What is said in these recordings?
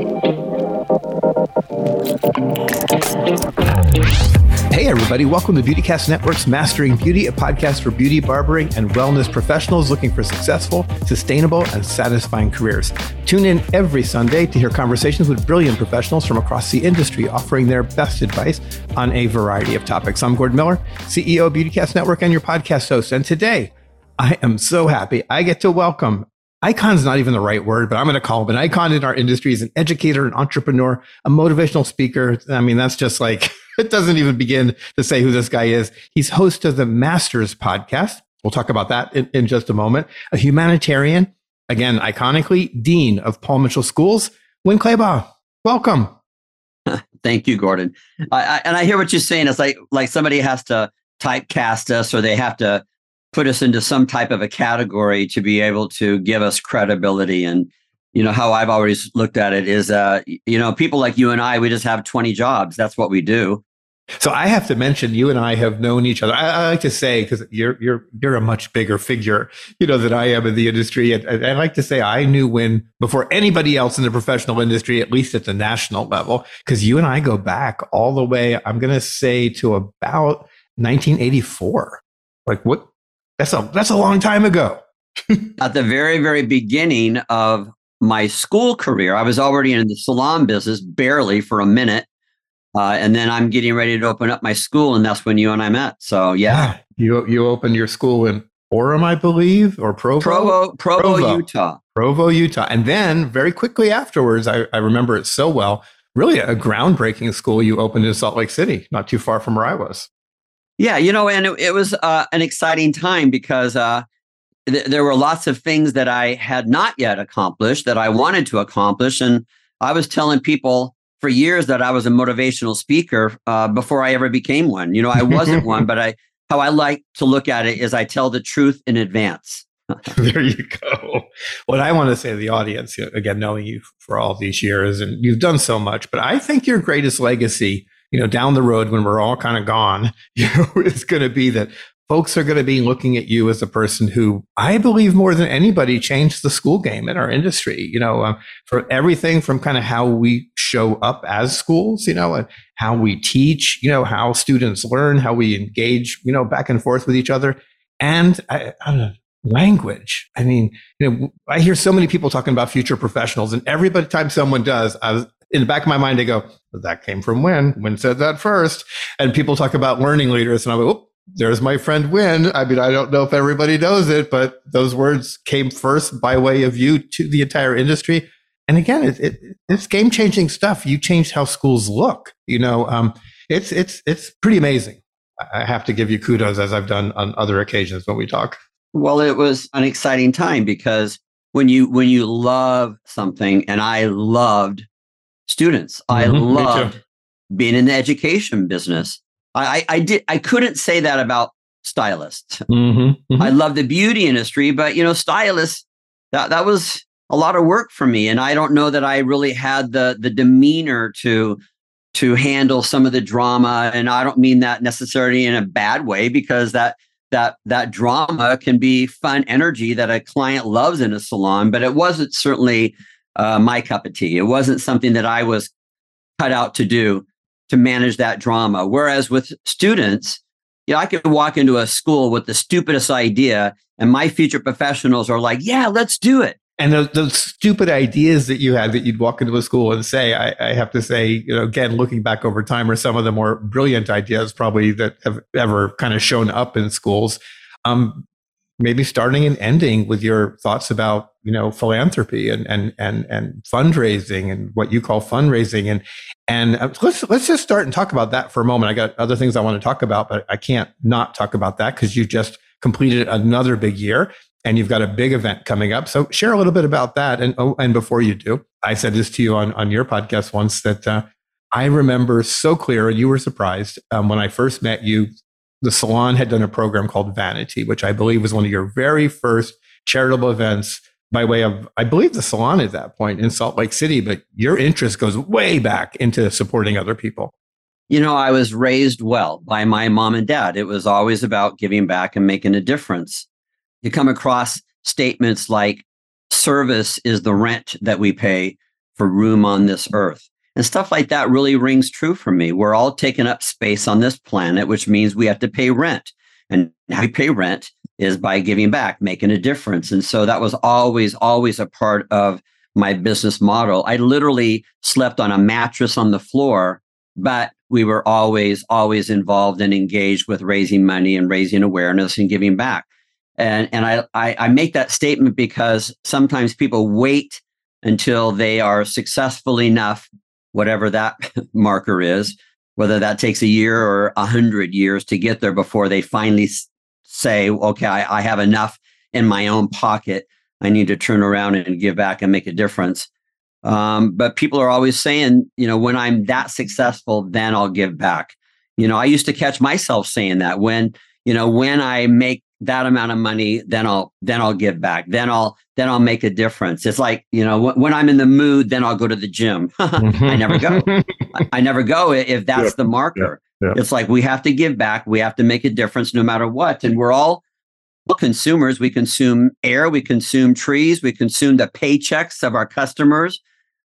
Hey, everybody, welcome to Beautycast Network's Mastering Beauty, a podcast for beauty, barbering, and wellness professionals looking for successful, sustainable, and satisfying careers. Tune in every Sunday to hear conversations with brilliant professionals from across the industry offering their best advice on a variety of topics. I'm Gordon Miller, CEO of Beautycast Network and your podcast host. And today, I am so happy I get to welcome Icon's not even the right word, but I'm going to call him an icon in our industry. He's an educator, an entrepreneur, a motivational speaker. I mean, that's just like, it doesn't even begin to say who this guy is. He's host of the Masters podcast. We'll talk about that in, in just a moment. A humanitarian, again, iconically, Dean of Paul Mitchell Schools, Winn Claybaugh. Welcome. Thank you, Gordon. I, I, and I hear what you're saying. It's like like somebody has to typecast us, or they have to put us into some type of a category to be able to give us credibility. And you know how i've always looked at it is uh you know people like you and i we just have 20 jobs. That's what we do. So i have to mention you and i have known each other. I, I like to say because you're you're you're a much bigger figure you know than i am in the industry. And, i like to say i knew Winn before anybody else in the professional industry at least at the national level because you and i go back all the way i'm going to say to about 1984 like what that's a that's a long time ago. At the very very beginning of my school career, I was already in the salon business barely for a minute. Uh, and then I'm getting ready to open up my school, and that's when you and I met. So yeah, yeah you you opened your school in Orem, I believe, or Provo, Provo, Provo, Provo, Utah, Provo, Utah, and then very quickly afterwards, I, I remember it so well. Really, a groundbreaking school you opened in Salt Lake City, not too far from where I was. Yeah, you know, and it, it was uh, an exciting time because uh, th- there were lots of things that I had not yet accomplished that I wanted to accomplish. And I was telling people for years that I was a motivational speaker uh, before I ever became one. You know, I wasn't one, but I how I like to look at it is I tell the truth in advance. there you go. What I want to say to the audience, again, knowing you for all these years and you've done so much, but I think your greatest legacy you know, down the road when we're all kind of gone, you know, it's going to be that folks are going to be looking at you as a person who I believe more than anybody changed the school game in our industry, you know, uh, for everything from kind of how we show up as schools, you know, and how we teach, you know, how students learn, how we engage, you know, back and forth with each other. And I, I don't know, language. I mean, you know, I hear so many people talking about future professionals, and every time someone does, I was, in the back of my mind, I go, that came from Winn. Winn said that first. And people talk about learning leaders. And I'm like, oh, there's my friend Winn. I mean, I don't know if everybody knows it, but those words came first by way of you to the entire industry. And again, it, it, it's game changing stuff. You changed how schools look. You know, um, it's it's it's pretty amazing. I have to give you kudos as I've done on other occasions when we talk. Well, it was an exciting time because when you when you love something, and I loved students. Mm-hmm, I loved being in the education business. I, I, I, did I couldn't say that about stylists. Mm-hmm, mm-hmm. I love the beauty industry, but you know, stylists that that was a lot of work for me, and I don't know that I really had the the demeanor to to handle some of the drama. And I don't mean that necessarily in a bad way, because that that that drama can be fun energy that a client loves in a salon, but it wasn't certainly uh, my cup of tea. It wasn't something that I was cut out to do to manage that drama. Whereas with students, you know, I could walk into a school with the stupidest idea, and my future professionals are like, "Yeah, let's do it." And those, those stupid ideas that you had that you'd walk into a school and say, I, I, have to say, you know, again, looking back over time, are some of the more brilliant ideas probably that have ever kind of shown up in schools. Um, maybe starting and ending with your thoughts about you know philanthropy and and and and fundraising and what you call fundraising and and uh, let's let's just start and talk about that for a moment. I got other things I want to talk about, but I can't not talk about that because you just completed another big year and you've got a big event coming up. So share a little bit about that. And oh, and before you do, I said this to you on on your podcast once that. Uh, I remember so clear, and you were surprised um, when I first met you the salon had done a program called Vanity, which I believe was one of your very first charitable events by way of, I believe, the salon at that point in Salt Lake City. But your interest goes way back into supporting other people. You know, I was raised well by my mom and dad. It was always about giving back and making a difference. You come across statements like service is the rent that we pay for room on this earth. And stuff like that really rings true for me. We're all taking up space on this planet, which means we have to pay rent. And how we pay rent is by giving back, making a difference. And so that was always, always a part of my business model. I literally slept on a mattress on the floor, but we were always, always involved and engaged with raising money and raising awareness and giving back. And, and I, I, I make that statement because sometimes people wait until they are successful enough, whatever that marker is, whether that takes a year or a hundred years to get there before they finally say, okay, I, I have enough in my own pocket. I need to turn around and give back and make a difference. Um, but people are always saying, you know, when I'm that successful, then I'll give back. You know, I used to catch myself saying that when, you know, when I make that amount of money, then I'll then I'll give back. Then I'll then I'll make a difference. It's like you know when I'm in the mood, then I'll go to the gym. I never go. I never go if that's yeah. the marker. Yeah. Yeah. It's like we have to give back. We have to make a difference no matter what. And we're all consumers. We consume air. We consume trees. We consume the paychecks of our customers.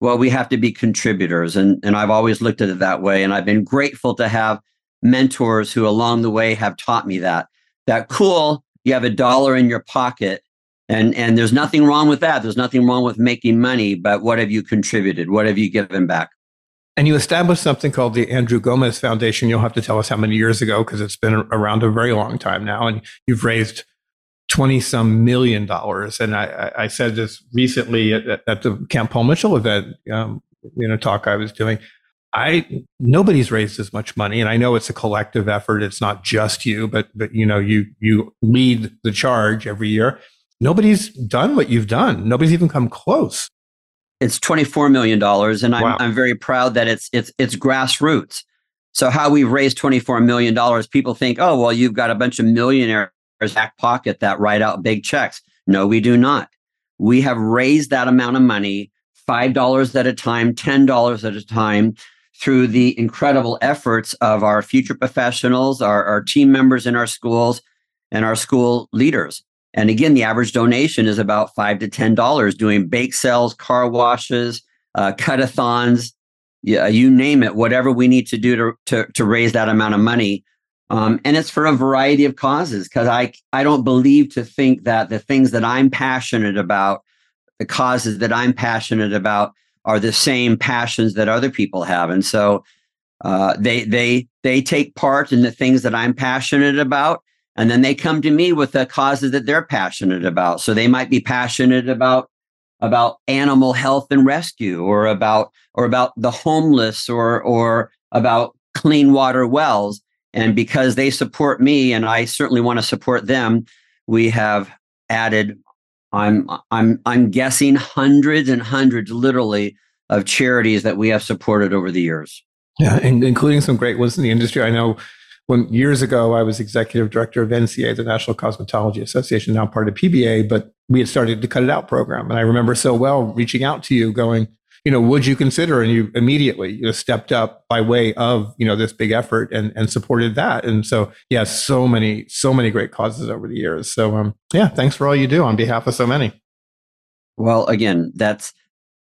Well, we have to be contributors, and and I've always looked at it that way. And I've been grateful to have mentors who along the way have taught me that that cool, you have a dollar in your pocket and and there's nothing wrong with that. There's nothing wrong with making money, but what have you contributed? What have you given back? And you established something called the Andrew Gomez Foundation. You'll have to tell us how many years ago because it's been around a very long time now, and you've raised 20 some million dollars. And I, I said this recently at, at, the Camp Paul Mitchell event, um, you know, talk I was doing. I nobody's raised as much money, and I know it's a collective effort. It's not just you, but but you know you you lead the charge every year. Nobody's done what you've done. Nobody's even come close. It's twenty four million dollars, and I'm wow. I'm very proud that it's it's it's grassroots. So how we've raised twenty four million dollars, people think, oh well, you've got a bunch of millionaires back pocket that write out big checks. No, we do not. We have raised that amount of money five dollars at a time, ten dollars at a time through the incredible efforts of our future professionals, our, our team members in our schools, and our school leaders. And again, the average donation is about five to ten dollars. Doing bake sales, car washes, uh, cutathons, yeah, you name it. Whatever we need to do to to, to raise that amount of money, um, and it's for a variety of causes. Because I I don't believe to think that the things that I'm passionate about, the causes that I'm passionate about, are the same passions that other people have, and so uh, they they they take part in the things that I'm passionate about, and then they come to me with the causes that they're passionate about. So they might be passionate about about animal health and rescue, or about or about the homeless, or or about clean water wells. And because they support me, and I certainly want to support them, we have added I'm I'm I'm guessing hundreds and hundreds, literally, of charities that we have supported over the years. Yeah, and including some great ones in the industry. I know when years ago I was executive director of NCA, the National Cosmetology Association, now part of PBA, but we had started to cut it out program. And I remember so well reaching out to you, going, you know, would you consider? And you immediately you know, stepped up by way of you know this big effort and and supported that. And so yeah, so many so many great causes over the years. So um yeah, thanks for all you do on behalf of so many. Well, again, that's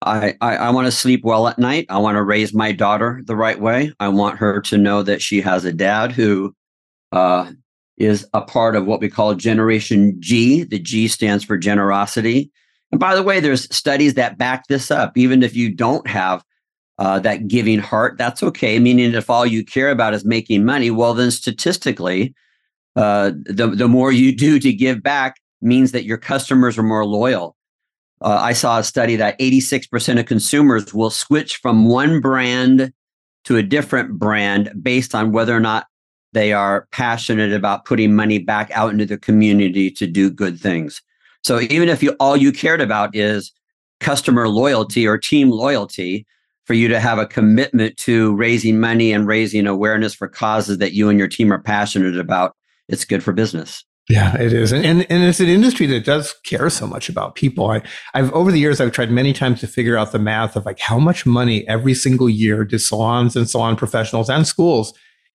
I, I, I want to sleep well at night. I want to raise my daughter the right way. I want her to know that she has a dad who uh, is a part of what we call Generation G. The G stands for generosity. And by the way, there's studies that back this up. Even if you don't have uh, that giving heart, that's okay. Meaning, if all you care about is making money, well, then statistically, uh, the the more you do to give back means that your customers are more loyal. Uh, I saw a study that 86% of consumers will switch from one brand to a different brand based on whether or not they are passionate about putting money back out into the community to do good things. So even if you all you cared about is customer loyalty or team loyalty, for you to have a commitment to raising money and raising awareness for causes that you and your team are passionate about, it's good for business. Yeah, it is. And, and, and it's an industry that does care so much about people. I, I've over the years, I've tried many times to figure out the math of like how much money every single year do salons and salon professionals and schools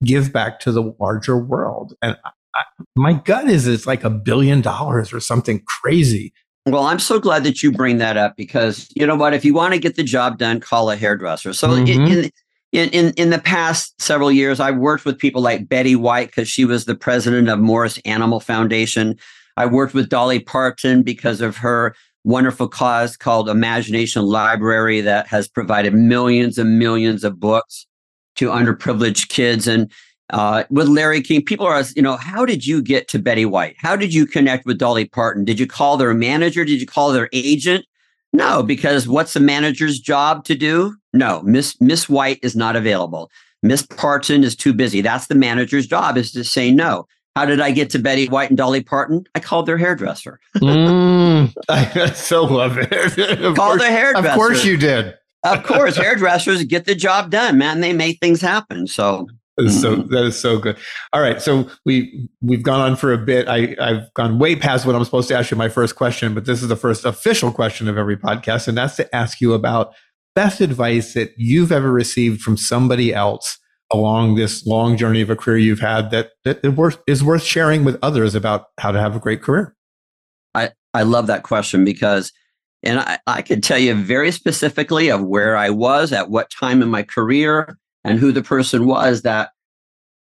give back to the larger world. And I, my gut is it's like a billion dollars or something crazy Well, I'm so glad that you bring that up because you know what? If you want to get the job done, call a hairdresser. So mm-hmm. in, in in in the past several years, I've worked with people like Betty White because she was the president of Morris Animal Foundation. I worked with Dolly Parton because of her wonderful cause called Imagination Library that has provided millions and millions of books to underprivileged kids. And uh, with Larry King, people are, you know, how did you get to Betty White? How did you connect with Dolly Parton? Did you call their manager? Did you call their agent? No, because what's the manager's job to do? No, Miss Miss White is not available. Miss Parton is too busy. That's the manager's job is to say no. How did I get to Betty White and Dolly Parton? I called their hairdresser. mm, I so love it. Called course, their hairdresser. Of course you did. of course, hairdressers get the job done, man. They make things happen. So that is so mm-hmm. that is so good. All right, so we we've gone on for a bit. I I've gone way past what I'm supposed to ask you my first question, but this is the first official question of every podcast, and that's to ask you about best advice that you've ever received from somebody else along this long journey of a career you've had that, that is worth sharing with others about how to have a great career? I, I love that question because, and I, I could tell you very specifically of where I was at what time in my career and who the person was that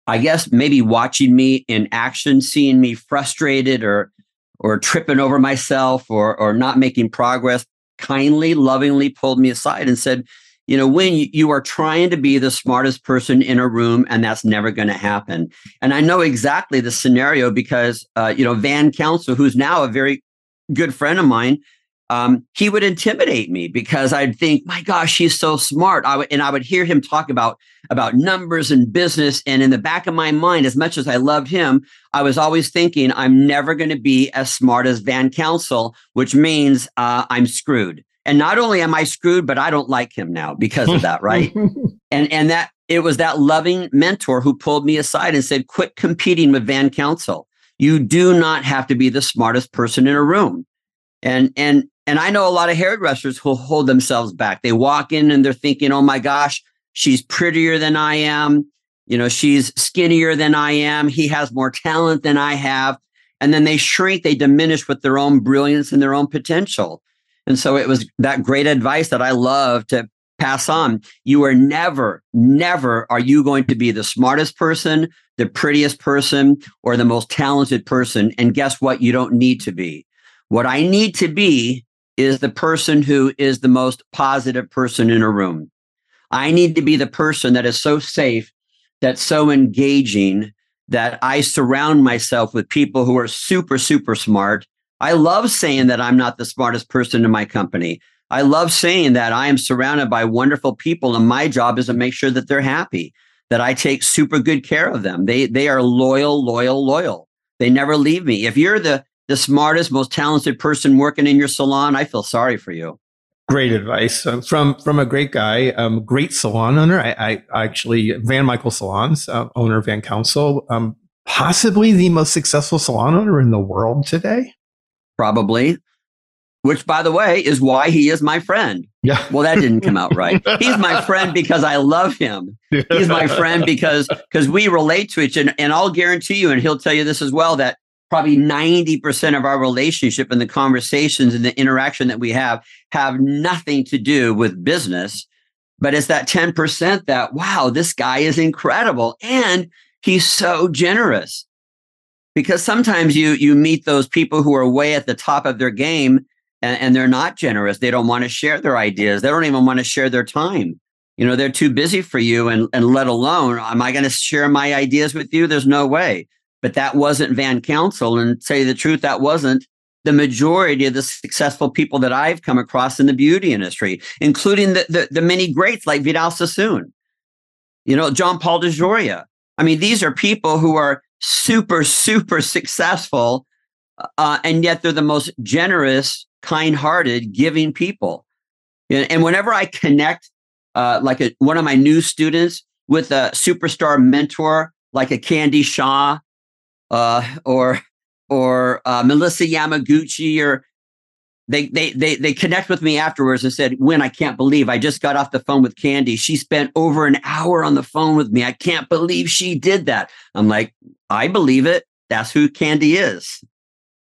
I guess maybe watching me in action, seeing me frustrated or or tripping over myself or or not making progress, kindly, lovingly pulled me aside and said, you know, Winn you are trying to be the smartest person in a room, and that's never going to happen. And I know exactly the scenario because, uh, you know, Van Council, who's now a very good friend of mine, um, he would intimidate me because I'd think, my gosh, he's so smart. I would, and I would hear him talk about about numbers and business. And in the back of my mind, as much as I loved him, I was always thinking, I'm never going to be as smart as Van Council, which means uh, I'm screwed. And not only am I screwed, but I don't like him now because of that, right? and and that it was that loving mentor who pulled me aside and said, "Quit competing with Van Council. You do not have to be the smartest person in a room." And and and I know a lot of hairdressers who hold themselves back. They walk in and they're thinking, "Oh my gosh, she's prettier than I am. You know, she's skinnier than I am. He has more talent than I have." And then they shrink, they diminish with their own brilliance and their own potential. And so it was that great advice that I love to pass on. You are never, never are you going to be the smartest person, the prettiest person, or the most talented person. And guess what? You don't need to be. What I need to be is the person who is the most positive person in a room. I need to be the person that is so safe, that's so engaging, that I surround myself with people who are super, super smart I love saying that I'm not the smartest person in my company. I love saying that I am surrounded by wonderful people and my job is to make sure that they're happy, that I take super good care of them. They they are loyal, loyal, loyal. They never leave me. If you're the the smartest, most talented person working in your salon, I feel sorry for you. Great advice from from a great guy, um, great salon owner. I, I actually Van Michael Salons, uh, owner of Van Council, um, possibly the most successful salon owner in the world today probably, which by the way is why he is my friend. Yeah. Well, that didn't come out right. He's my friend because I love him. He's my friend because because we relate to each other. And I'll guarantee you, and he'll tell you this as well, that probably 90% of our relationship and the conversations and the interaction that we have have nothing to do with business. But it's that 10% that, wow, this guy is incredible. And he's so generous. Because sometimes you you meet those people who are way at the top of their game and, and they're not generous. They don't want to share their ideas. They don't even want to share their time. You know they're too busy for you and and let alone am i going to share my ideas with you? There's no way but that wasn't van council and say the truth that wasn't the majority of the successful people that i've come across in the beauty industry including the the, the many greats like vidal sassoon you know john paul DeJoria. i mean these are people who are super, super successful, uh, and yet they're the most generous, kind hearted, giving people. And whenever I connect, uh, like a, one of my new students with a superstar mentor, like a Candy Shaw, uh, or or uh, Melissa Yamaguchi, or they, they they they connect with me afterwards and said, "Winn I can't believe I just got off the phone with Candy. She spent over an hour on the phone with me. I can't believe she did that." I'm like, "I believe it. That's who Candy is."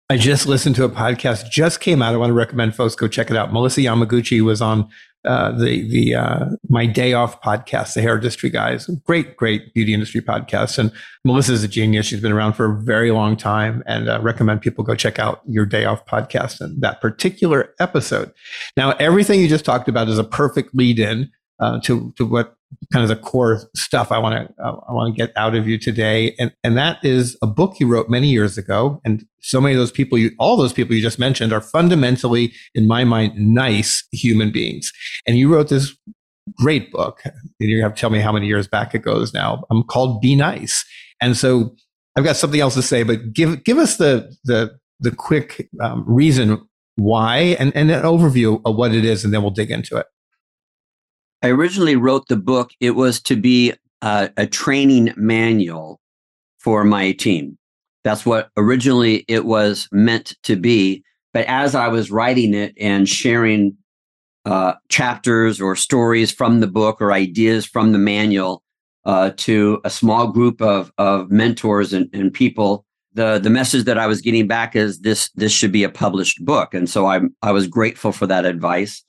I just listened to a podcast, just came out. I want to recommend folks go check it out. Melissa Yamaguchi was on uh, the the uh, my day off podcast, the hair industry guys, great great beauty industry podcast. And Melissa's a genius. She's been around for a very long time, and uh, recommend people go check out your day off podcast and that particular episode. Now, everything you just talked about is a perfect lead in uh, to to what kind of the core stuff I want to uh, I want to get out of you today, and and that is a book you wrote many years ago, and so many of those people, you all those people you just mentioned, are fundamentally, in my mind, nice human beings, and you wrote this great book. You have to tell me how many years back it goes now. I'm called Be Nice, and so I've got something else to say, but give give us the the the quick um, reason why and, and an overview of what it is, and then we'll dig into it. I originally wrote the book, it was to be a, a training manual for my team. That's what originally it was meant to be. But as I was writing it and sharing uh, chapters or stories from the book or ideas from the manual uh, to a small group of, of mentors and, and people, the, the message that I was getting back is this this should be a published book. And so I I was grateful for that advice.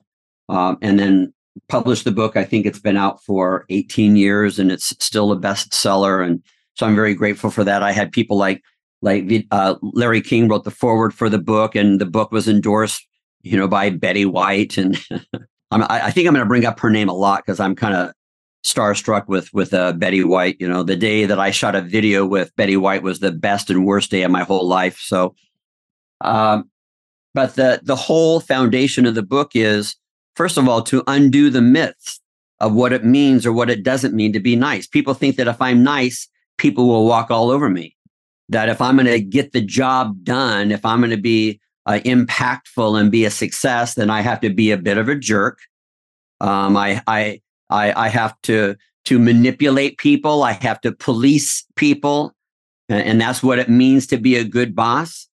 Um, and then published the book. I think it's been out for 18 years and it's still a bestseller. And so I'm very grateful for that. I had people like like uh, Larry King wrote the foreword for the book, and the book was endorsed, you know, by Betty White. And i think I'm going to bring up her name a lot because I'm kind of starstruck with with uh, Betty White. You know, the day that I shot a video with Betty White was the best and worst day of my whole life. So, um, but the the whole foundation of the book is first of all, to undo the myths of what it means or what it doesn't mean to be nice. People think that if I'm nice, people will walk all over me. That if I'm going to get the job done, if I'm going to be uh, impactful and be a success, then I have to be a bit of a jerk. Um, I, I, I, I have to to manipulate people. I have to police people, and, and that's what it means to be a good boss.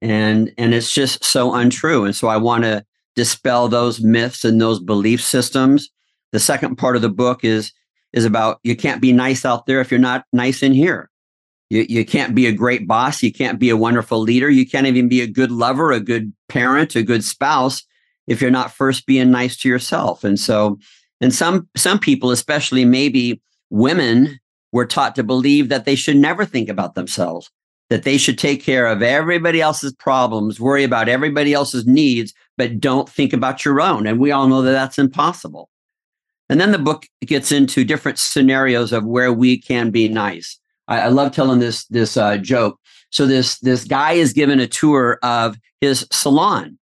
And and it's just so untrue. And so I want to dispel those myths and those belief systems. The second part of the book is is about you can't be nice out there if you're not nice in here. You, you can't be a great boss. You can't be a wonderful leader. You can't even be a good lover, a good parent, a good spouse if you're not first being nice to yourself. And so, and some some people, especially maybe women, were taught to believe that they should never think about themselves, that they should take care of everybody else's problems, worry about everybody else's needs, but don't think about your own. And we all know that that's impossible. And then the book gets into different scenarios of where we can be nice. I, I love telling this this uh, joke. So this this guy is given a tour of his salon,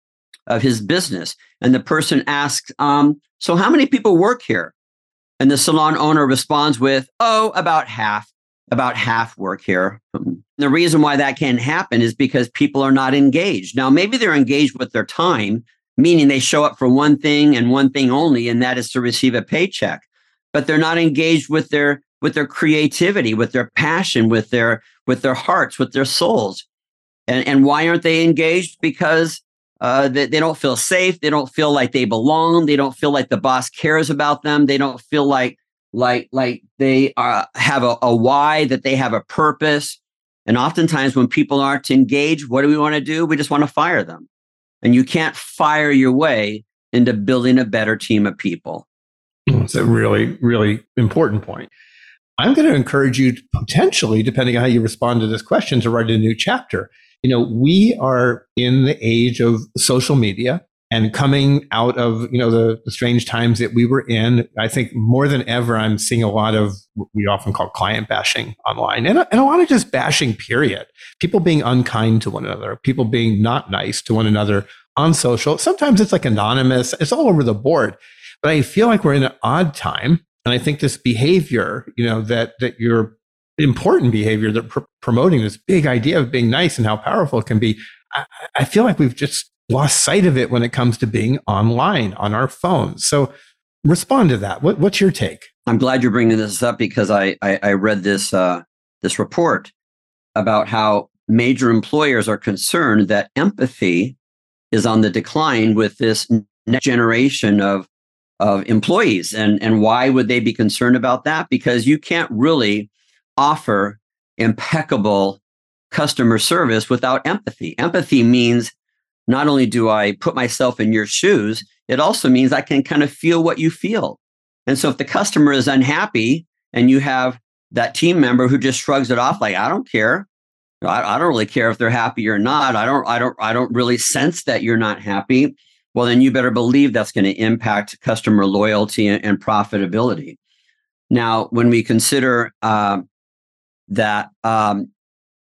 of his business, and the person asks, um, "So how many people work here?" And the salon owner responds with, "Oh, about half." About half work here. The reason why that can't happen is because people are not engaged. Now, maybe they're engaged with their time, meaning they show up for one thing and one thing only, and that is to receive a paycheck. But they're not engaged with their with their creativity, with their passion, with their with their hearts, with their souls. And and why aren't they engaged? Because uh, they, they don't feel safe. They don't feel like they belong. They don't feel like the boss cares about them. They don't feel like like like they are, have a, a why, that they have a purpose. And oftentimes, when people aren't engaged, what do we want to do? We just want to fire them. And you can't fire your way into building a better team of people. Hmm, it's a really, really important point. I'm going to encourage you to potentially, depending on how you respond to this question, to write a new chapter. You know, we are in the age of social media and coming out of you know the, the, strange times that we were in i think more than ever i'm seeing a lot of what we often call client bashing online and, and a lot of just bashing period. People being unkind to one another people being not nice to one another on social. Sometimes it's like anonymous. It's all over the board. But i feel like we're in an odd time and i think this behavior you know that that you're important behavior that pr- promoting this big idea of being nice and how powerful it can be I, I feel like we've just lost sight of it when it comes to being online on our phones. So respond to that. What, what's your take? I'm glad you're bringing this up because I, I, I read this, uh, this report about how major employers are concerned that empathy is on the decline with this next generation of, of employees. And, and why would they be concerned about that? Because you can't really offer impeccable customer service without empathy. Empathy means not only do I put myself in your shoes, it also means I can kind of feel what you feel. And so if the customer is unhappy and you have that team member who just shrugs it off like, I don't care. I, I don't really care if they're happy or not. I don't, I don't, I don't really sense that you're not happy. Well, then you better believe that's going to impact customer loyalty and, profitability. Now, when we consider uh, that um,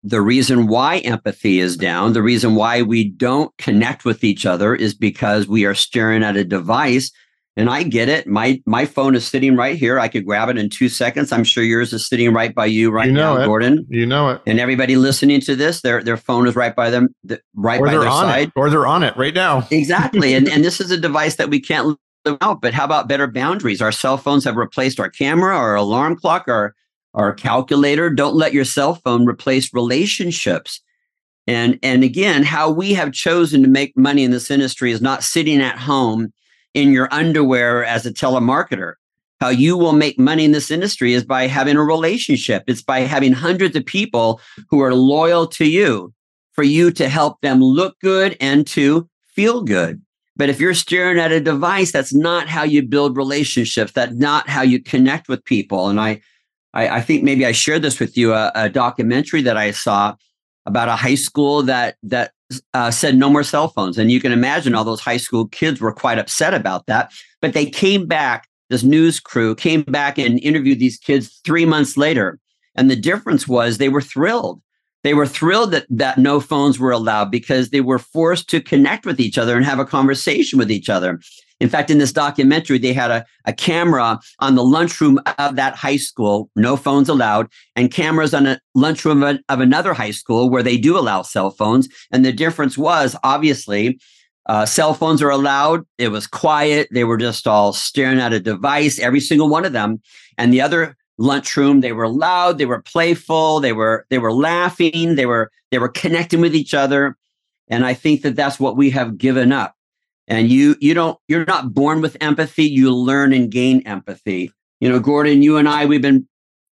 the reason why empathy is down, the reason why we don't connect with each other is because we are staring at a device. And I get it. My my phone is sitting right here. I could grab it in two seconds. I'm sure yours is sitting right by you right you know now, it. Gordon. You know it. And everybody listening to this, their their phone is right by them, right or by their side, it. or they're on it right now. exactly. and and this is a device that we can't live out. But how about better boundaries? Our cell phones have replaced our camera, our alarm clock, our our calculator. Don't let your cell phone replace relationships. And, and again, how we have chosen to make money in this industry is not sitting at home in your underwear as a telemarketer. How you will make money in this industry is by having a relationship. It's by having hundreds of people who are loyal to you for you to help them look good and to feel good. But if you're staring at a device, that's not how you build relationships. That's not how you connect with people. And I, I, I think maybe I shared this with you a, a, documentary that I saw about a high school that that uh, said no more cell phones, and you can imagine all those high school kids were quite upset about that. But they came back. This news crew came back and interviewed these kids three months later, and the difference was they were thrilled. They were thrilled that that no phones were allowed because they were forced to connect with each other and have a conversation with each other. In fact, in this documentary, they had a, a camera on the lunchroom of that high school, no phones allowed, and cameras on a lunchroom of, of another high school where they do allow cell phones. And the difference was obviously uh, cell phones are allowed. It was quiet. They were just all staring at a device, every single one of them. And the other lunchroom, they were loud. They were playful. They were they were laughing. They were they were connecting with each other. And I think that that's what we have given up and you you don't you're not born with empathy you learn and gain empathy. You know gordon you and i we've been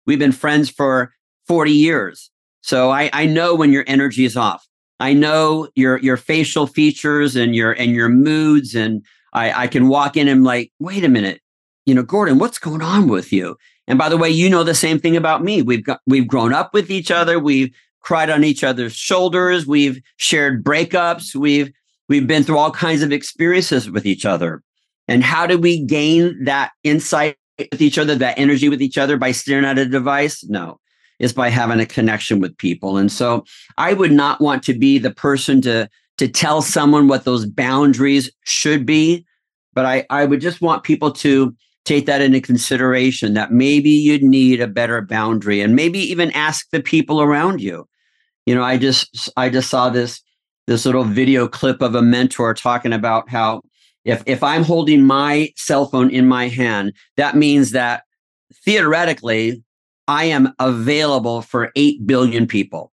we've been friends for 40 years. So i i know when your energy is off. I know your your facial features and your and your moods and i i can walk in and like wait a minute. You know gordon what's going on with you? And by the way you know the same thing about me. We've got we've grown up with each other. We've cried on each other's shoulders. We've shared breakups. We've We've been through all kinds of experiences with each other. And how do we gain that insight with each other, that energy with each other by staring at a device? No, it's by having a connection with people. And so I would not want to be the person to, to tell someone what those boundaries should be. But I, I would just want people to take that into consideration that maybe you'd need a better boundary and maybe even ask the people around you. You know, I just I just saw this this little video clip of a mentor talking about how if if I'm holding my cell phone in my hand, that means that theoretically I am available for 8 billion people.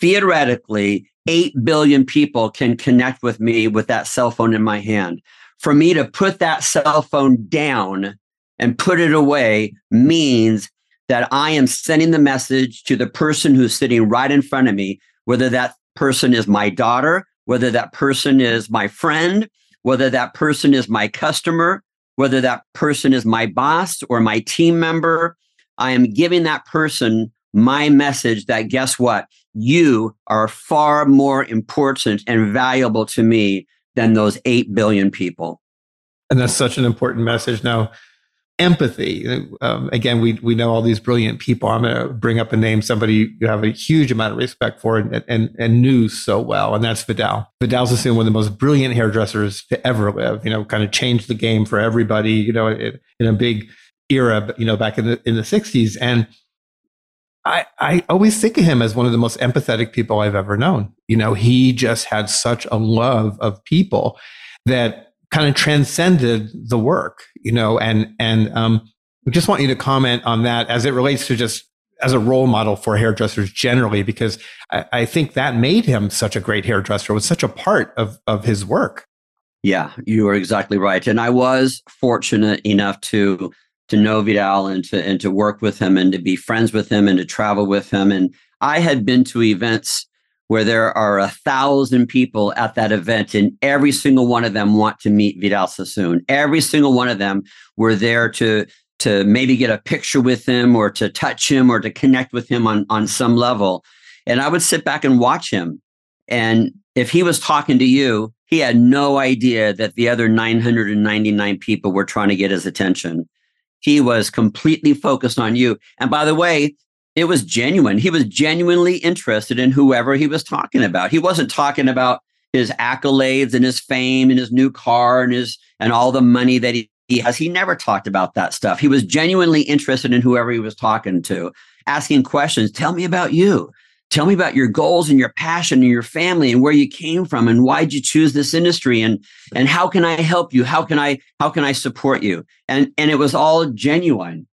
Theoretically, 8 billion people can connect with me with that cell phone in my hand. For me to put that cell phone down and put it away means that I am sending the message to the person who's sitting right in front of me, whether that person is my daughter, whether that person is my friend, whether that person is my customer, whether that person is my boss or my team member. I am giving that person my message that guess what? You are far more important and valuable to me than those 8 billion people. And that's such an important message. Now, empathy. Um, again, we we know all these brilliant people. I'm going to bring up a name somebody you have a huge amount of respect for and, and and knew so well, and that's Vidal. Vidal's assumed one of the most brilliant hairdressers to ever live. You know, kind of changed the game for everybody. You know, in, in a big era. You know, back in the in the '60s, and I I always think of him as one of the most empathetic people I've ever known. You know, he just had such a love of people that kind of transcended the work, you know, and, and, um, we just want you to comment on that as it relates to just as a role model for hairdressers generally, because I, I think that made him such a great hairdresser, was such a part of, of his work. Yeah, you are exactly right. And I was fortunate enough to to know Vidal and to and to work with him and to be friends with him and to travel with him. And I had been to events where there are a thousand people at that event and every single one of them want to meet Vidal Sassoon. Every single one of them were there to to maybe get a picture with him or to touch him or to connect with him on on some level. And I would sit back and watch him. And if he was talking to you, he had no idea that the other 999 people were trying to get his attention. He was completely focused on you. And by the way, it was genuine. He was genuinely interested in whoever he was talking about. He wasn't talking about his accolades and his fame and his new car and his and all the money that he, he has. He never talked about that stuff. He was genuinely interested in whoever he was talking to, asking questions. Tell me about you. Tell me about your goals and your passion and your family and where you came from and why'd you choose this industry and and how can I help you? How can I how can I support you? And and it was all genuine.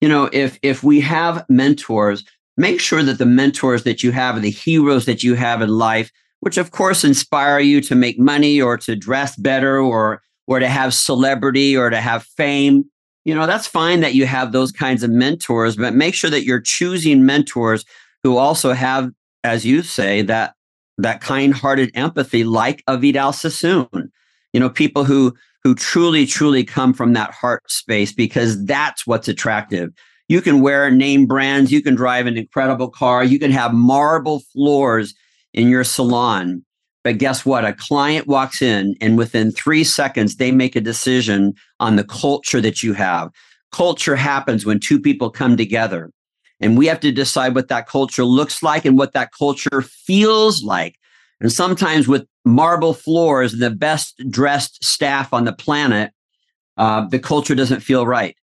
You know, if if we have mentors, make sure that the mentors that you have are the heroes that you have in life, which of course inspire you to make money or to dress better or or to have celebrity or to have fame. You know, that's fine that you have those kinds of mentors, but make sure that you're choosing mentors who also have, as you say, that that kind-hearted empathy like a Vidal Sassoon. You know, people who who truly, truly come from that heart space because that's what's attractive. You can wear name brands, you can drive an incredible car, you can have marble floors in your salon. But guess what? A client walks in and within three seconds, they make a decision on the culture that you have. Culture happens when two people come together. And we have to decide what that culture looks like and what that culture feels like. And sometimes with marble floors and the best dressed staff on the planet, uh, the culture doesn't feel right.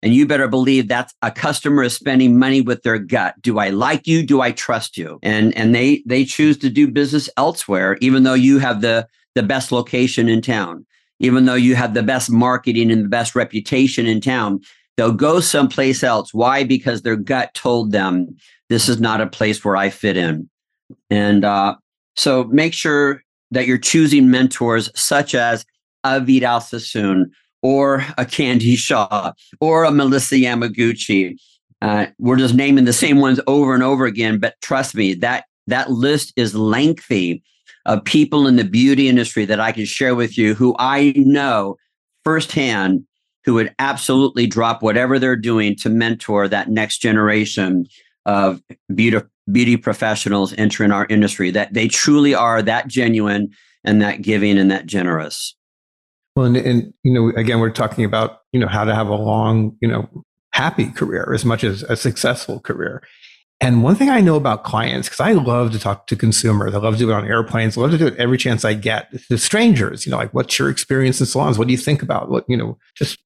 And you better believe that a customer is spending money with their gut. Do I like you? Do I trust you? And and they they choose to do business elsewhere, even though you have the the best location in town, even though you have the best marketing and the best reputation in town. They'll go someplace else. Why? Because their gut told them this is not a place where I fit in. And uh, so make sure that you're choosing mentors such as a Vidal Sassoon or a Candy Shaw or a Melissa Yamaguchi. Uh, we're just naming the same ones over and over again, but trust me, that that list is lengthy of people in the beauty industry that I can share with you who I know firsthand who would absolutely drop whatever they're doing to mentor that next generation of beauty, beauty professionals entering our industry, that they truly are that genuine and that giving and that generous. Well, and, and you know, again, we're talking about, you know, how to have a long, you know, happy career as much as a successful career. And one thing I know about clients, because I love to talk to consumers, I love to do it on airplanes, I love to do it every chance I get to strangers, you know, like what's your experience in salons? What do you think about what, you know, just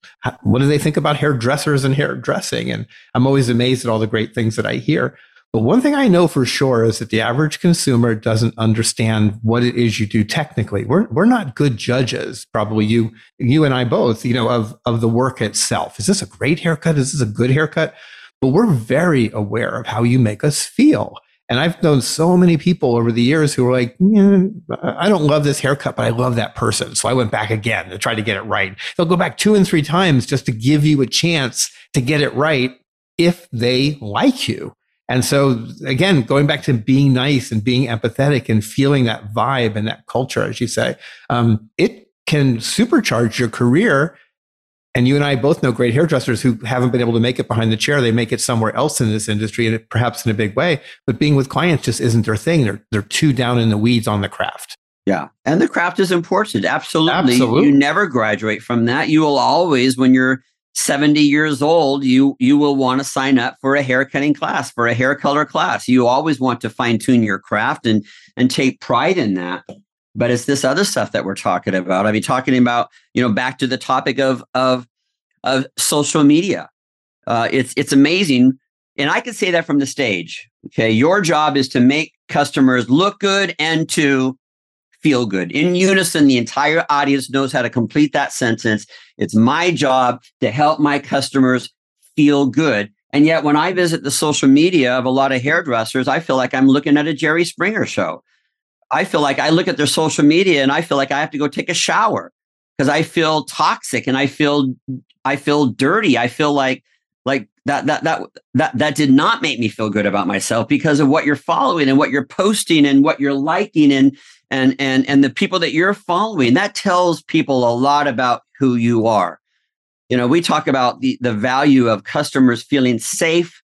what do they think about hairdressers and hairdressing? And I'm always amazed at all the great things that I hear. But one thing I know for sure is that the average consumer doesn't understand what it is you do technically. We're, we're not good judges, probably you, you and I both, you know, of, of the work itself. Is this a great haircut? Is this a good haircut? but we're very aware of how you make us feel. And I've known so many people over the years who were like, yeah, I don't love this haircut, but I love that person. So I went back again to try to get it right. They'll go back two and three times just to give you a chance to get it right if they like you. And so again, going back to being nice and being empathetic and feeling that vibe and that culture, as you say, um, it can supercharge your career and you and I both know great hairdressers who haven't been able to make it behind the chair. They make it somewhere else in this industry and perhaps in a big way. But being with clients just isn't their thing. They're they're too down in the weeds on the craft. Yeah. And the craft is important. Absolutely. Absolutely. You never graduate from that. You will always, when you're 70 years old, you you will want to sign up for a haircutting class, for a hair color class. You always want to fine tune your craft and and take pride in that but it's this other stuff that we're talking about. I mean, talking about you know back to the topic of of of social media. Uh, it's it's amazing, and I can say that from the stage. Okay, your job is to make customers look good and to feel good in unison. The entire audience knows how to complete that sentence. It's my job to help my customers feel good. And yet, when I visit the social media of a lot of hairdressers, I feel like I'm looking at a Jerry Springer show. I feel like I look at their social media and I feel like I have to go take a shower because I feel toxic and I feel I feel dirty. I feel like like that that that that that did not make me feel good about myself because of what you're following and what you're posting and what you're liking and and and and the people that you're following. That tells people a lot about who you are. You know we talk about the the value of customers feeling safe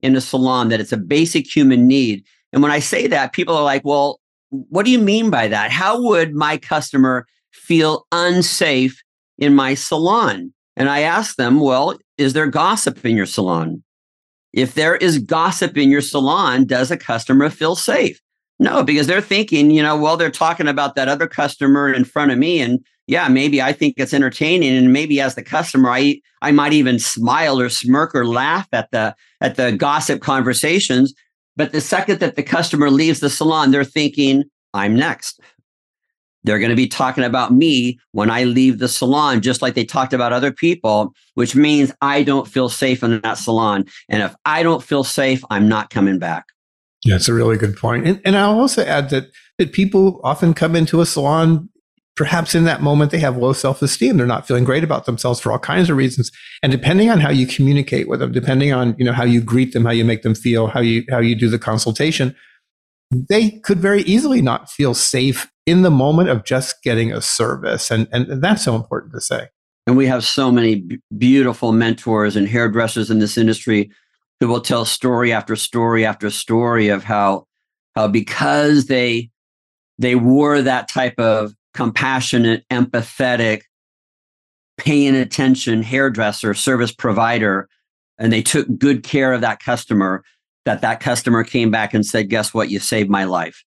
in a salon that it's a basic human need. And when i say that people are like well what do you mean by that? How would my customer feel unsafe in my salon and I ask them, well, is there gossip in your salon? If there is gossip in your salon, does a customer feel safe? No, because they're thinking, you know, well, they're talking about that other customer in front of me. And yeah, maybe I think it's entertaining. And maybe as the customer, I I might even smile or smirk or laugh at the at the gossip conversations. But the second that the customer leaves the salon, they're thinking, I'm next. They're going to be talking about me when I leave the salon, just like they talked about other people, which means I don't feel safe in that salon. And if I don't feel safe, I'm not coming back. Yeah, it's a really good point. And, and I'll also add that, that people often come into a salon, perhaps in that moment, they have low self esteem. They're not feeling great about themselves for all kinds of reasons. And depending on how you communicate with them, depending on, you know, how you greet them, how you make them feel, how you, how you do the consultation, they could very easily not feel safe in the moment of just getting a service. And, and that's so important to say. And we have so many b- beautiful mentors and hairdressers in this industry who will tell story after story after story of how, how because they, they were that type of compassionate, empathetic, paying attention hairdresser, service provider, and they took good care of that customer, that that customer came back and said, guess what? You saved my life.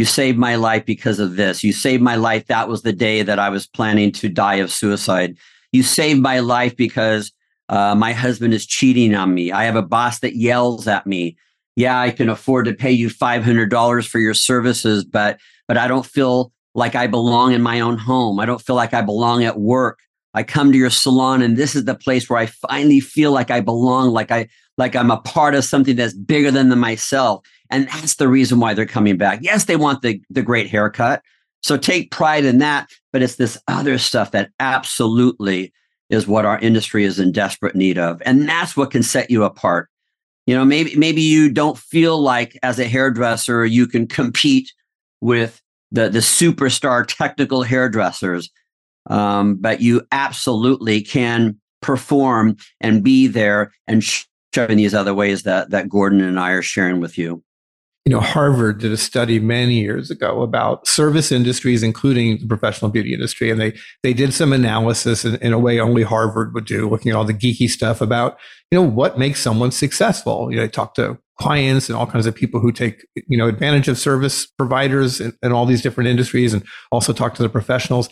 You saved my life because of this. You saved my life. That was the day that I was planning to die of suicide. You saved my life because uh, my husband is cheating on me. I have a boss that yells at me. Yeah, I can afford to pay you $500 for your services, but but I don't feel like I belong in my own home. I don't feel like I belong at work. I come to your salon and this is the place where I finally feel like I belong, like I like I'm a part of something that's bigger than myself. And that's the reason why they're coming back. Yes, they want the, the great haircut. So take pride in that. But it's this other stuff that absolutely is what our industry is in desperate need of. And that's what can set you apart. You know, maybe maybe you don't feel like as a hairdresser you can compete with the the superstar technical hairdressers, um, but you absolutely can perform and be there and show in these other ways that that Gordon and I are sharing with you you know, Harvard did a study many years ago about service industries, including the professional beauty industry. And they, they did some analysis in, in, a way only Harvard would do, looking at all the geeky stuff about, you know, what makes someone successful. You know, they talk to clients and all kinds of people who take, you know, advantage of service providers in, in all these different industries and also talk to the professionals.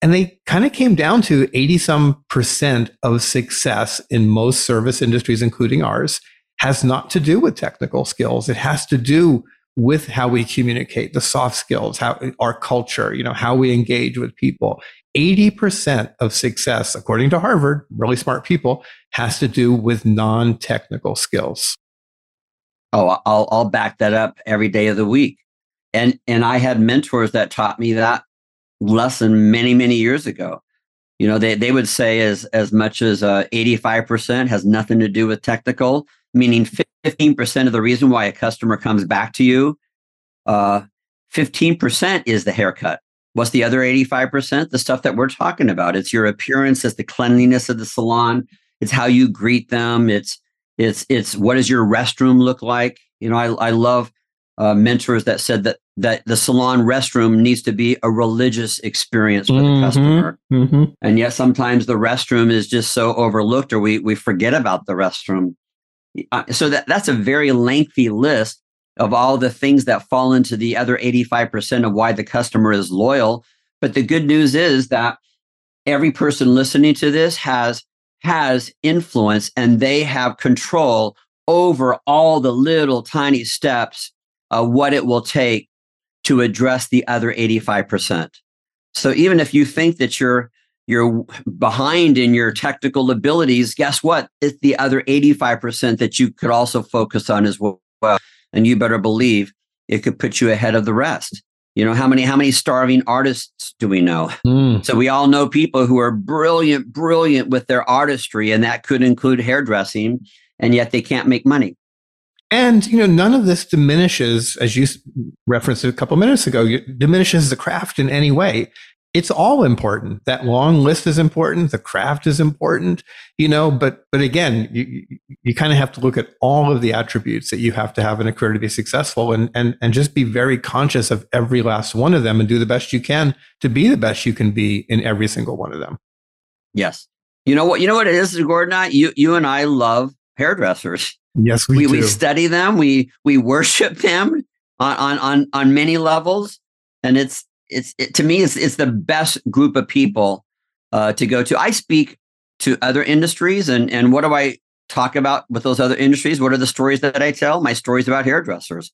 And they kind of came down to 80 some percent of success in most service industries, including ours has not to do with technical skills. It has to do with how we communicate, the soft skills, how our culture, you know, how we engage with people. 80% of success, according to Harvard, really smart people, has to do with non-technical skills. Oh, I'll I'll back that up every day of the week. And and I had mentors that taught me that lesson many, many years ago. You know, they, they would say as as much as uh, 85% has nothing to do with technical meaning 15% of the reason why a customer comes back to you, uh, 15% is the haircut. What's the other 85%? The stuff that we're talking about. It's your appearance, it's the cleanliness of the salon, it's how you greet them, it's it's it's what does your restroom look like? You know, I I love uh, mentors that said that that the salon restroom needs to be a religious experience for mm-hmm, the customer. Mm-hmm. And yet sometimes the restroom is just so overlooked or we we forget about the restroom. Uh, so that that's a very lengthy list of all the things that fall into the other 85% of why the customer is loyal but the good news is that every person listening to this has has influence and they have control over all the little tiny steps of what it will take to address the other 85%. So even if you think that you're you're behind in your technical abilities, guess what? It's the other 85% that you could also focus on as well. And you better believe it could put you ahead of the rest. You know, how many how many starving artists do we know? Mm. So we all know people who are brilliant, brilliant with their artistry, and that could include hairdressing, and yet they can't make money. And you know, none of this diminishes, as you referenced a couple minutes ago, diminishes the craft in any way it's all important. That long list is important. The craft is important, you know, but, but again, you, you kind of have to look at all of the attributes that you have to have in a career to be successful and, and, and just be very conscious of every last one of them and do the best you can to be the best you can be in every single one of them. Yes. You know what, you know what it is, Gordon? You, you and I love hairdressers. Yes, we, we, do. we study them. We, we worship them on, on, on, on many levels. And it's, it's it, to me it's, it's the best group of people uh, to go to. I speak to other industries, and and what do I talk about with those other industries? What are the stories that I tell? My stories about hairdressers.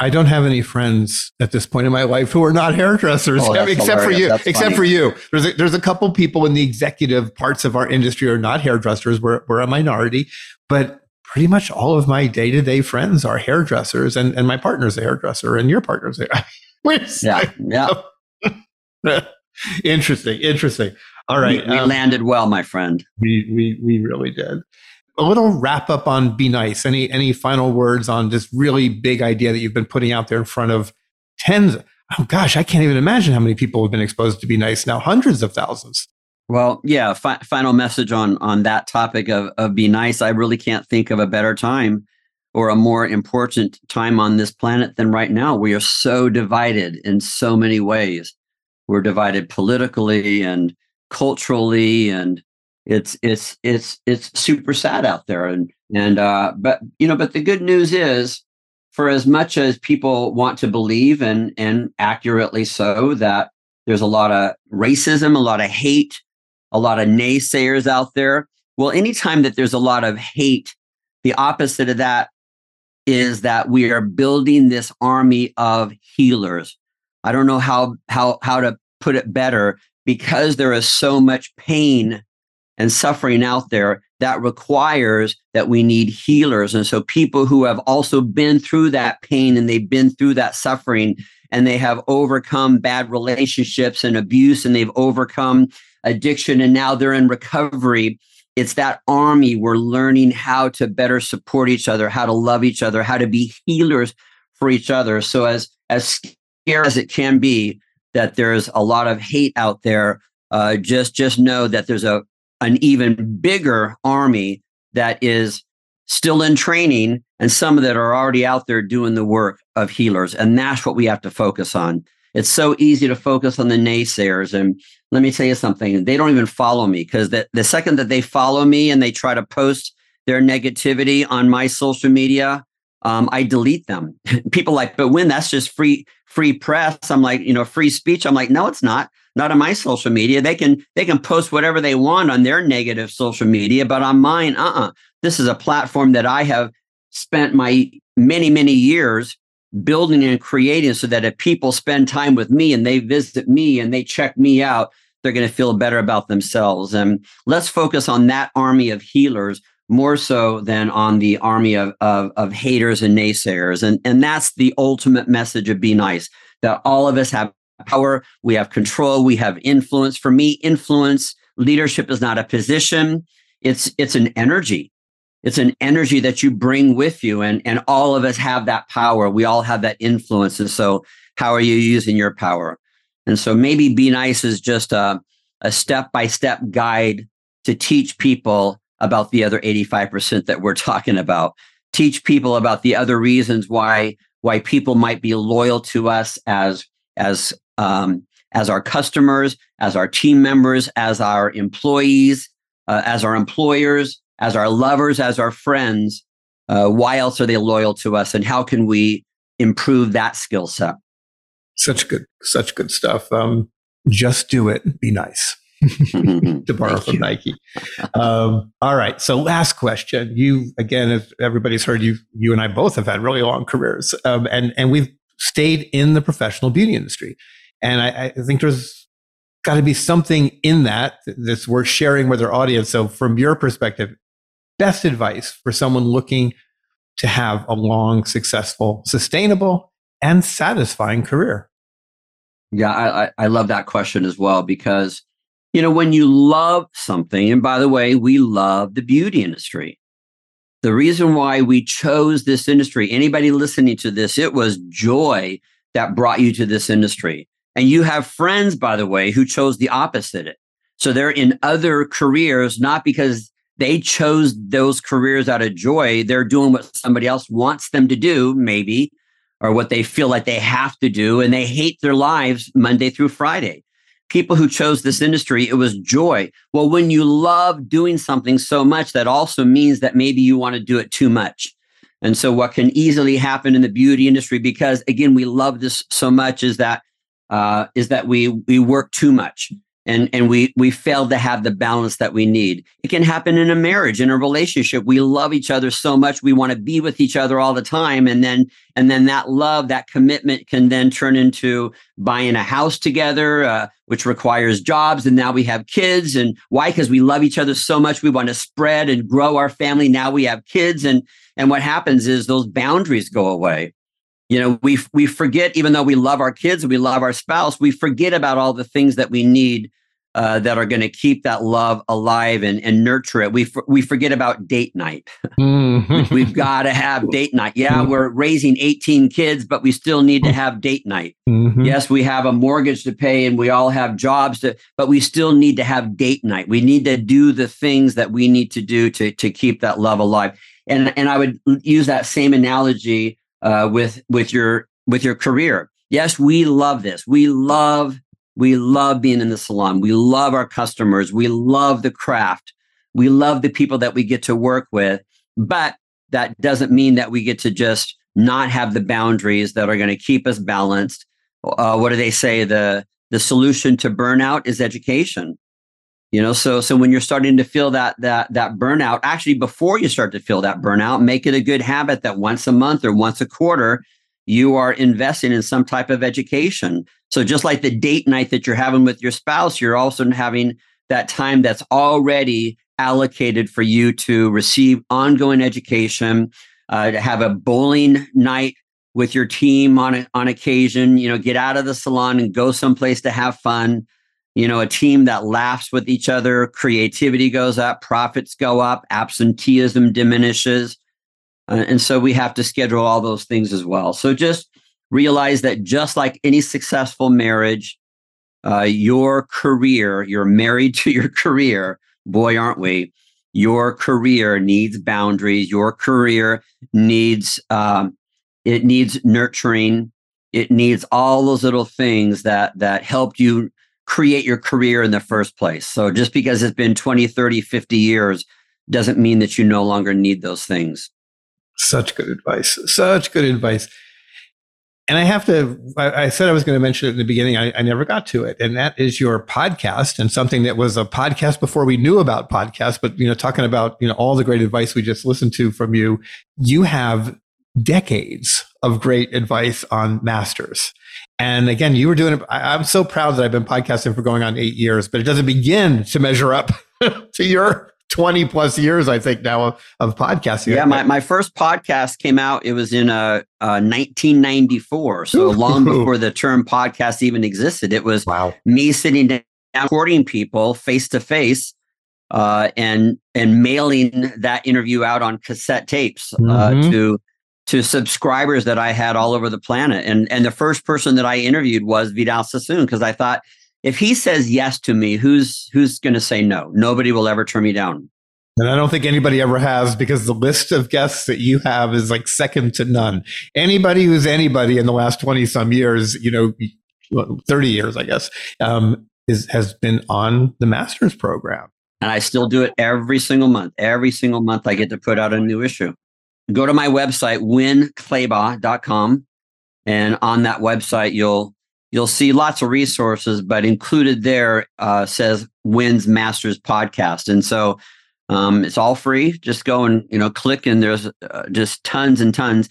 I don't have any friends at this point in my life who are not hairdressers, oh, except hilarious. for you. That's except funny. for you, there's a, there's a couple people in the executive parts of our industry are not hairdressers. We're we're a minority, but pretty much all of my day to day friends are hairdressers, and and my partner's a hairdresser, and your partner's a. yeah, yeah. interesting, interesting. All right, we, we um, landed well, my friend. We we we really did. A little wrap up on be nice. Any any final words on this really big idea that you've been putting out there in front of tens? Oh gosh, I can't even imagine how many people have been exposed to be nice now. Hundreds of thousands. Well, yeah. Fi- final message on on that topic of of be nice. I really can't think of a better time or a more important time on this planet than right now. We are so divided in so many ways we're divided politically and culturally and it's it's it's it's super sad out there. And and uh but you know but the good news is for as much as people want to believe and and accurately so that there's a lot of racism a lot of hate a lot of naysayers out there well anytime that there's a lot of hate the opposite of that is that we are building this army of healers I don't know how how how to put it better because there is so much pain and suffering out there that requires that we need healers. And so people who have also been through that pain and they've been through that suffering and they have overcome bad relationships and abuse and they've overcome addiction and now they're in recovery it's that army. We're learning how to better support each other how to love each other how to be healers for each other. So as as scary as it can be that there's a lot of hate out there, uh, just just know that there's a an even bigger army that is still in training, and some that are already out there doing the work of healers, and that's what we have to focus on. It's so easy to focus on the naysayers, and let me tell you something: they don't even follow me because the, the second that they follow me and they try to post their negativity on my social media, um, I delete them. People like, but when that's just free free press, I'm like, you know, free speech. I'm like, no, it's not. Not on my social media. They can they can post whatever they want on their negative social media, but on mine, uh-uh. This is a platform that I have spent my many many years building and creating, so that if people spend time with me and they visit me and they check me out, they're going to feel better about themselves. And let's focus on that army of healers more so than on the army of, of, of haters and naysayers. And, and that's the ultimate message of Be Nice that all of us have power, we have control, we have influence. For me, influence, leadership is not a position, it's, it's an energy. It's an energy that you bring with you, and, and all of us have that power. We all have that influence. And so, how are you using your power? And so, maybe Be Nice is just a, a step by step guide to teach people about the other 85% that we're talking about. Teach people about the other reasons why why people might be loyal to us as as um, as our customers, as our team members, as our employees, uh, as our employers, as our lovers, as our friends. Uh, why else are they loyal to us, and how can we improve that skill set? Such good, such good stuff. Um, just do it. Be nice. to borrow from Nike. Um, all right. So last question. You again, as everybody's heard you, you and I both have had really long careers, um, and and we've stayed in the professional beauty industry, and I, I think there's got to be something in that that's worth sharing with our audience. So, from your perspective, best advice for someone looking to have a long, successful, sustainable, and satisfying career. Yeah, I, I love that question as well because, you know, when you love something, and by the way, we love the beauty industry. The reason why we chose this industry, anybody listening to this, it was joy that brought you to this industry. And you have friends, by the way, who chose the opposite. So they're in other careers, not because they chose those careers out of joy. They're doing what somebody else wants them to do, maybe, or what they feel like they have to do. And they hate their lives Monday through Friday. People who chose this industry, it was joy. Well, when you love doing something so much, that also means that maybe you want to do it too much. And so, what can easily happen in the beauty industry, because again, we love this so much, is that uh, is that we we work too much and and we we fail to have the balance that we need. It can happen in a marriage in a relationship. We love each other so much we want to be with each other all the time. And then and then that love that commitment can then turn into buying a house together uh, which requires jobs. And now we have kids. And why? Because we love each other so much we want to spread and grow our family. Now we have kids. And and what happens is those boundaries go away you know we we forget even though we love our kids and we love our spouse we forget about all the things that we need uh, that are going to keep that love alive and, and nurture it. We we forget about date night. Mm-hmm. we've got to have date night. Yeah mm-hmm. we're raising 18 kids but we still need to have date night. Mm-hmm. yes we have a mortgage to pay and we all have jobs to but we still need to have date night. We need to do the things that we need to do to to keep that love alive. And and i would use that same analogy uh, with with your with your career. Yes, we love this. We love we love being in the salon. We love our customers. We love the craft. We love the people that we get to work with. But that doesn't mean that we get to just not have the boundaries that are going to keep us balanced. Uh, what do they say? The the solution to burnout is education you know so so when you're starting to feel that that that burnout actually before you start to feel that burnout make it a good habit that once a month or once a quarter you are investing in some type of education. So just like the date night that you're having with your spouse you're also having that time that's already allocated for you to receive ongoing education uh, to have a bowling night with your team on on occasion you know get out of the salon and go someplace to have fun you know, a team that laughs with each other, creativity goes up, profits go up, absenteeism diminishes. Uh, and so we have to schedule all those things as well. So just realize that just like any successful marriage, uh, your career, you're married to your career, boy, aren't we? Your career needs boundaries. Your career needs um, it needs nurturing. It needs all those little things that that helped you create your career in the first place. So just because it's been 20, 30, 50 years doesn't mean that you no longer need those things. Such good advice. Such good advice. And I have to, I, said I was going to mention it in the beginning. I, I, never got to it. And that is your podcast and something that was a podcast before we knew about podcasts, but, you know, talking about, you know, all the great advice we just listened to from you. You have decades of great advice on masters. And again, you were doing it. I'm so proud that I've been podcasting for going on eight years, but it doesn't begin to measure up to your 20 plus years, I think now of, of podcasting. Yeah, my, my first podcast came out, it was in uh, uh 1994. So long before the term podcast even existed. It was wow. me sitting down recording people face to face and and mailing that interview out on cassette tapes uh, mm-hmm. to to subscribers that I had all over the planet. And and the first person that I interviewed was Vidal Sassoon because I thought if he says yes to me, who's who's going to say no? Nobody will ever turn me down. And I don't think anybody ever has because the list of guests that you have is like second to none. Anybody who's anybody in the last 20 some years, you know, 30 years, I guess, um, is, has been on the master's program. And I still do it every single month. Every single month, I get to put out a new issue go to my website, winnclaybaugh.com. And on that website, you'll you'll see lots of resources, but included there uh, says Winn's Masters Podcast. And so um, it's all free. Just go and you know click, and there's uh, just tons and tons.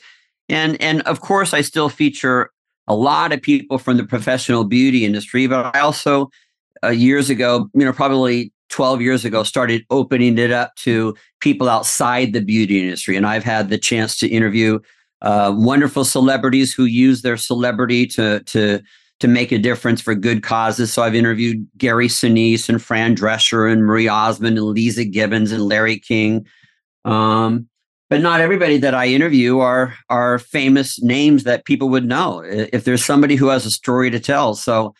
And and of course, I still feature a lot of people from the professional beauty industry, but I also uh, years ago, you know, probably 12 years ago started opening it up to people outside the beauty industry and i've had the chance to interview uh, wonderful celebrities who use their celebrity to to to make a difference for good causes. So I've interviewed Gary Sinise and Fran Drescher and Marie Osmond and Leeza Gibbons and Larry King. Um, but not everybody that I interview are are famous names that people would know. If there's somebody who has a story to tell, so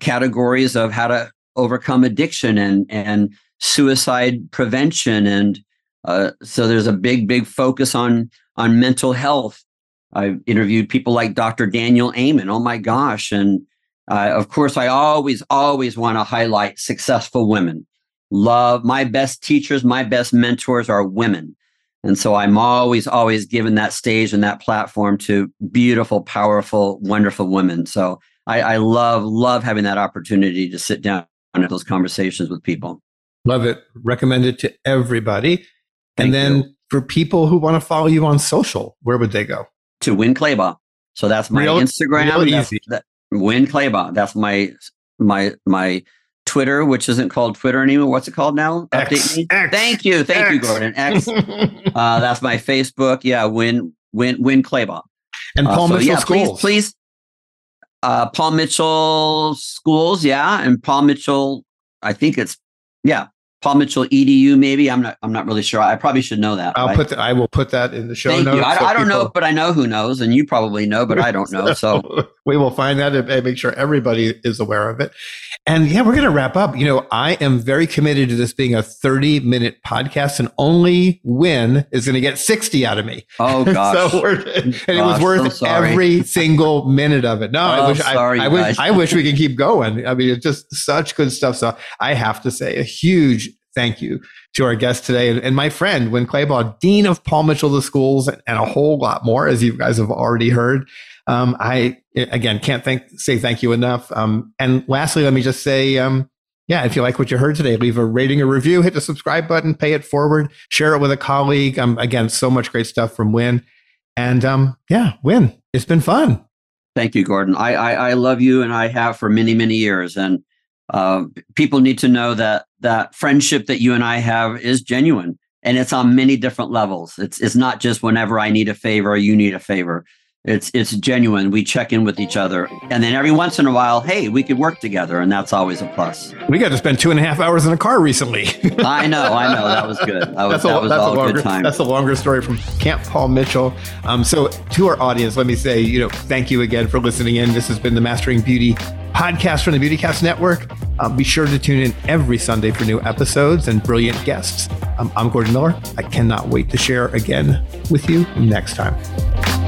categories of how to overcome addiction and and suicide prevention, and uh, so there's a big big focus on on mental health. I've interviewed people like Dr. Daniel Amen. Oh my gosh! And uh, of course, I always always want to highlight successful women. Love my best teachers, my best mentors are women and so I'm always, always given that stage and that platform to beautiful, powerful, wonderful women. So I, I love, love having that opportunity to sit down and have those conversations with people. Love it. Recommend it to everybody. Thank and then you. for people who want to follow you on social, where would they go? To Winn Claybaugh. So that's my real, Instagram. Real that's, that, Winn Claybaugh. That's my my my Twitter, which isn't called Twitter anymore. What's it called now? X, Update me. X, Thank you, thank X. you, Gordon. X. uh, that's my Facebook. Yeah, Winn Winn Winn Claybaugh. And uh, Paul uh, so, Mitchell yeah, Schools. Please, please. Uh, Paul Mitchell Schools, yeah, and Paul Mitchell. I think it's yeah, Paul Mitchell edu maybe i'm not i'm not really sure i probably should know that i'll right? put the, i will put that in the show Thank notes you. I, so I don't people... know but i know who knows and you probably know but i don't know so we will find that and make sure everybody is aware of it and yeah we're going to wrap up. You know i am very committed to this being a 30 minute podcast and only Winn is going to get 60 out of me. Oh gosh. so and gosh, it was worth so every single minute of it. No oh, i wish sorry, I, I wish i wish we could keep going. I mean it's just such good stuff. So i have to say a huge thank you to our guest today and, and my friend, Winn Claybaugh, Dean of Paul Mitchell the Schools, and, a whole lot more, as you guys have already heard. Um, I, again, can't thank, say thank you enough. Um, and lastly, let me just say, um, yeah, if you like what you heard today, leave a rating or review, hit the subscribe button, pay it forward, share it with a colleague. Um, again, so much great stuff from Winn. And um, yeah, Winn, it's been fun. Thank you, Gordon. I, I, I love you and I have for many, many years. And uh, people need to know that that friendship that you and I have is genuine and it's on many different levels. It's it's not just whenever I need a favor or you need a favor. It's it's genuine. We check in with each other, and then every once in a while, hey, we could work together, and that's always a plus. We got to spend two and a half hours in a car recently. I know, I know. That was good. That was, that's a, that was all longer, good time. That's a longer story from Camp Paul Mitchell. Um, so to our audience, let me say, you know, thank you again for listening in. This has been the Mastering Beauty podcast from the Beautycast Network. Um, be sure to tune in every Sunday for new episodes and brilliant guests. Um, I'm Gordon Miller. I cannot wait to share again with you next time. Thank you.